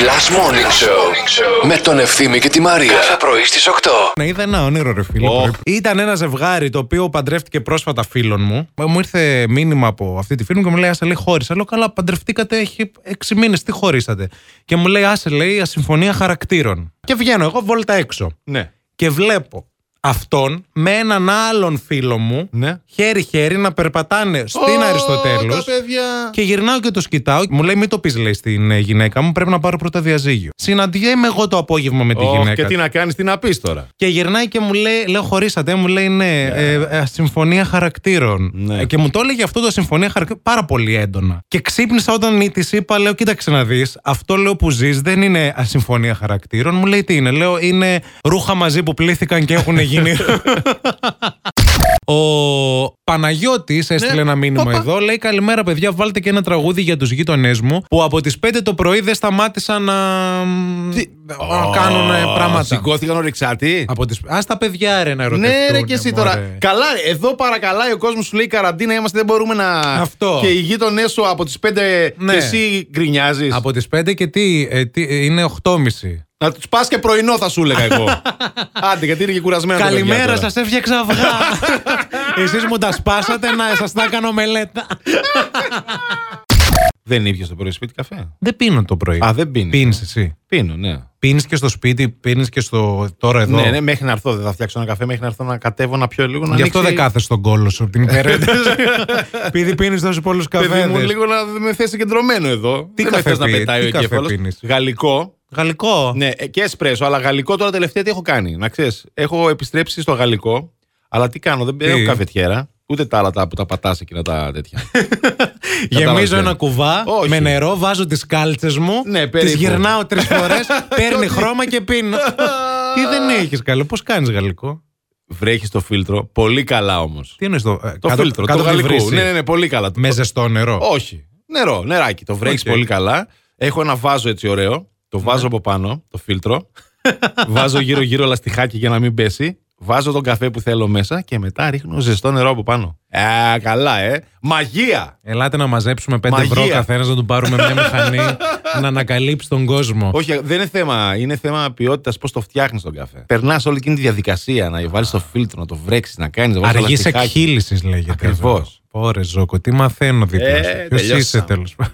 Last Morning Show με τον Ευθύμη και τη Μαρία. Κάθε πρωί στις 8. Να είδα ένα όνειρο, ρε φίλε. Οχ. πρωί. Ήταν ένα ζευγάρι το οποίο παντρεύτηκε πρόσφατα φίλων μου. Μου ήρθε μήνυμα από αυτή τη φίλη μου και μου λέει: Άσε, λέει, χώρισα. Λέω: Καλά, παντρευτήκατε, έχει έξι μήνες. Τι χωρίσατε. Και μου λέει: Άσε, λέει, ασυμφωνία χαρακτήρων. Και βγαίνω εγώ βόλτα έξω. Ναι. Και βλέπω αυτόν με έναν άλλον φίλο μου Ναι. χέρι-χέρι να περπατάνε στην Ω, Αριστοτέλους τα παιδιά. και γυρνάω και το κοιτάω. Μου λέει: Μην το πεις, λέει στην ε, γυναίκα μου, πρέπει να πάρω πρώτα διαζύγιο. Συναντιέμαι εγώ το απόγευμα με τη Ωχ, γυναίκα. και τι να κάνεις, τι να πεις τώρα. Και γυρνάει και μου λέει, λέω χωρίσατε, μου λέει ναι, ε, ε, συμφωνία χαρακτήρων. Ναι. Ε, και μου το έλεγε αυτό το συμφωνία χαρακτήρων πάρα πολύ έντονα. Και ξύπνησα όταν της είπα, λέω, κοίταξε να δεις, αυτό λέω που ζεις δεν είναι ασυμφωνία χαρακτήρων. Μου λέει τι είναι, λέω είναι ρούχα μαζί που πλήθηκαν και έχουν γίνει. Ο Παναγιώτης έστειλε ένα μήνυμα Οπα. εδώ. Λέει: Καλημέρα, παιδιά. Βάλτε και ένα τραγούδι για τους γείτονές μου που από τις 5 το πρωί δεν σταμάτησαν να, να κάνουν ε, Ω, πράγματα. Σηκώθηκαν ορεξάτοι. Από τις... Α τα παιδιά ρε να ερωτευτούν. Ναι, ρε και εσύ μωρέ. τώρα. Καλά, ρε, εδώ παρακαλάει ο κόσμος σου λέει καραντίνα είμαστε, δεν μπορούμε να. Αυτό. Και οι γείτονές σου από τις 5 Ναι. και εσύ γκρινιάζεις. Από τις 5 και τι, ε, τι ε, είναι 8.30. Να τους πας και πρωινό, θα σου έλεγα εγώ. Άντε, γιατί είναι και κουρασμένα τα παιδιά Καλημέρα, τώρα. σας έφτιαξα αυγά. Εσείς μου τα σπάσατε να σας τα κάνω μελέτα. Δεν ήπια το πρωί σπίτι καφέ; δεν πίνω το πρωί. Α, δεν πίνεις. Πίνεις εσύ; Πίνω, ναι. Πίνεις και στο σπίτι, πίνεις και στο τώρα εδώ; Ναι, ναι, μέχρι να έρθω. Δεν θα φτιάξω ένα καφέ μέχρι να έρθω να κατέβω να πιω λίγο. Να Γι' αυτό ανοίξει- δεν κάθεσαι στον κόλο σου την υπερένταση. Επειδή πίνεις τόσους πολλούς Παιδί μου, καφέδες. λίγο να με θέσει κεντρωμένο εδώ. Τι δεν με καφέ θες να πι- πετάει τι ο καφέ εγκέφαλος. πίνεις; Γαλλικό. Γαλλικό. Ναι, ε, και εσπρέσο, αλλά γαλλικό τώρα τελευταία τι έχω κάνει. Να ξέρεις, έχω επιστρέψει στο γαλλικό, αλλά τι κάνω, δεν Τι; έχω καφετιέρα. Ούτε τα άλλα τα που τα πατάς εκείνα τα τέτοια. Γεμίζω Κατάλαβες. ένα κουβά Όχι. με νερό, βάζω τις κάλτσες μου, Ναι, τις περίπου. γυρνάω τρεις φορές, παίρνει χρώμα και πίνω. Τι δεν έχεις καλό, πώς κάνεις γαλλικό; Βρέχεις το φίλτρο. Πολύ καλά όμως. Τι είναι το. ε, Το κάτω- φίλτρο, κάτω το από τη γαλλικό. βρύση. Ναι, ναι, ναι, πολύ καλά. Με ζεστό νερό. Όχι. Νερό, νεράκι. Το βρέχεις Οκ. πολύ καλά. Έχω ένα βάζο έτσι ωραίο. Το Ναι. βάζω από πάνω, το φίλτρο. βάζω γύρω-γύρω λαστιχάκι για να μην πέσει. Βάζω τον καφέ που θέλω μέσα και μετά ρίχνω ζεστό νερό από πάνω. Α, καλά, ε. Μαγεία! Ελάτε να μαζέψουμε 5 Μαγεία. ευρώ καθένα να του πάρουμε μια μηχανή να ανακαλύψει τον κόσμο. Όχι, δεν είναι θέμα. Είναι θέμα ποιότητας πώς το φτιάχνεις τον καφέ. Περνάς όλη εκείνη τη διαδικασία να βάλεις το φίλτρο, να το βρέξεις, να κάνεις. Αργής εκχύλησης λέγεται. Ακριβώς. Πόρε ζώκο, τι μαθαίνω δίπλα Ε, σου. Ποιος τελειώσαμε. είσαι τέλος πάντων.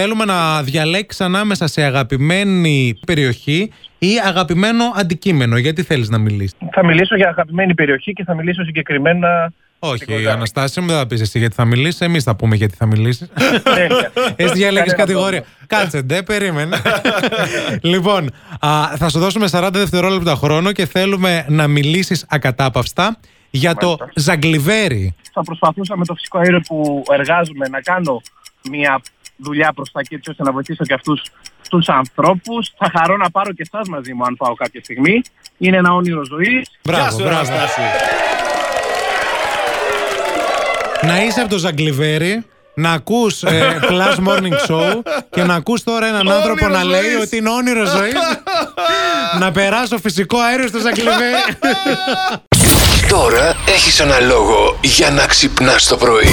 Θέλουμε να διαλέξεις ανάμεσα σε αγαπημένη περιοχή ή αγαπημένο αντικείμενο. Γιατί θέλεις να μιλήσεις; Θα μιλήσω για αγαπημένη περιοχή και θα μιλήσω συγκεκριμένα. Όχι, Τίποτα. Αναστάσια μου δεν θα πεις εσύ γιατί θα μιλήσεις. Εμείς θα πούμε γιατί θα μιλήσεις. Τέλεια. Εσύ διαλέγεις Κανένα κατηγορία. Κάτσε, ντε, περίμενε. λοιπόν, α, θα σου δώσουμε 40 δευτερόλεπτα χρόνο και θέλουμε να μιλήσεις ακατάπαυστα για το Μάλιστα. ζαγκλιβέρι. Θα προσπαθούσα με το φυσικό αέριο που εργάζομαι να κάνω μια δουλειά προς τα εκεί έτσι ώστε να βοηθήσω και αυτούς τους ανθρώπους. Θα χαρώ να πάρω και εσάς μαζί μου αν πάω κάποια στιγμή. Είναι ένα όνειρο ζωής. Μπράβο, μπράβο. Να είσαι από το ζαγκλιβέρι, να ακούς ε, Plus Morning Show και να ακούς τώρα έναν άνθρωπο να λέει ζωής. ότι είναι όνειρο ζωής. να περάσω φυσικό αέριο στο ζαγκλιβέρι. Τώρα έχεις ένα λόγο για να ξυπνάς το πρωί.